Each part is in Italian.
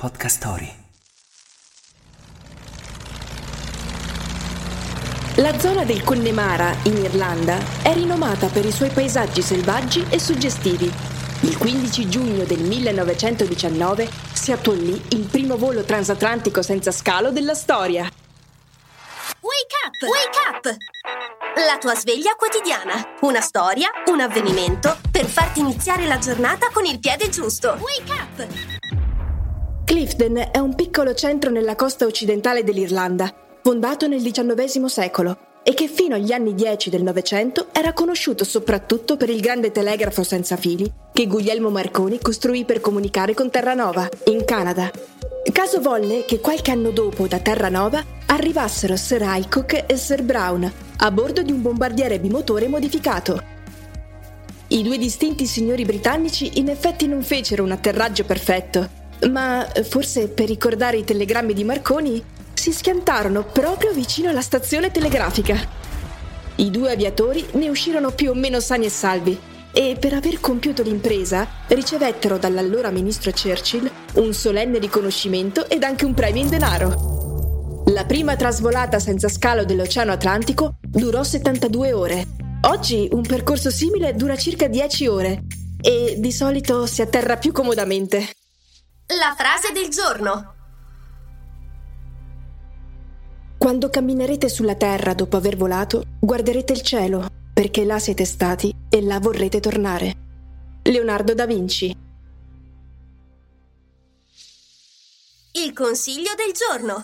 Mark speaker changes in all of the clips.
Speaker 1: Podcast Story.
Speaker 2: La zona del Connemara, in Irlanda, è rinomata per i suoi paesaggi selvaggi e suggestivi. Il 15 giugno del 1919 si attuò lì il primo volo transatlantico senza scalo della storia.
Speaker 3: Wake up! Wake up! La tua sveglia quotidiana. Una storia, un avvenimento per farti iniziare la giornata con il piede giusto. Wake up!
Speaker 2: Clifden è un piccolo centro nella costa occidentale dell'Irlanda, fondato nel XIX secolo e che fino agli anni 10 del Novecento era conosciuto soprattutto per il grande telegrafo senza fili che Guglielmo Marconi costruì per comunicare con Terranova, in Canada. Caso volle che qualche anno dopo da Terranova arrivassero Sir Highcock e Sir Brown a bordo di un bombardiere bimotore modificato. I due distinti signori britannici in effetti non fecero un atterraggio perfetto, ma forse per ricordare i telegrammi di Marconi si schiantarono proprio vicino alla stazione telegrafica. I due aviatori ne uscirono più o meno sani e salvi e per aver compiuto l'impresa ricevettero dall'allora ministro Churchill un solenne riconoscimento ed anche un premio in denaro. La prima trasvolata senza scalo dell'Oceano Atlantico durò 72 ore. Oggi un percorso simile dura circa 10 ore e di solito si atterra più comodamente.
Speaker 3: La frase del giorno.
Speaker 2: Quando camminerete sulla Terra dopo aver volato, guarderete il cielo, perché là siete stati e là vorrete tornare. Leonardo da Vinci.
Speaker 3: Il consiglio del giorno.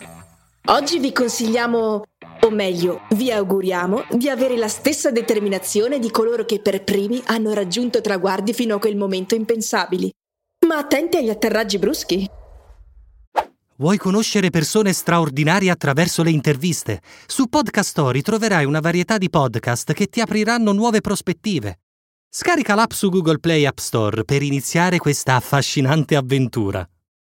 Speaker 2: Oggi vi consigliamo, o meglio, vi auguriamo di avere la stessa determinazione di coloro che per primi hanno raggiunto traguardi fino a quel momento impensabili. Ma attenti agli atterraggi bruschi.
Speaker 1: Vuoi conoscere persone straordinarie attraverso le interviste? Su Podcast Story troverai una varietà di podcast che ti apriranno nuove prospettive. Scarica l'app su Google Play App Store per iniziare questa affascinante avventura.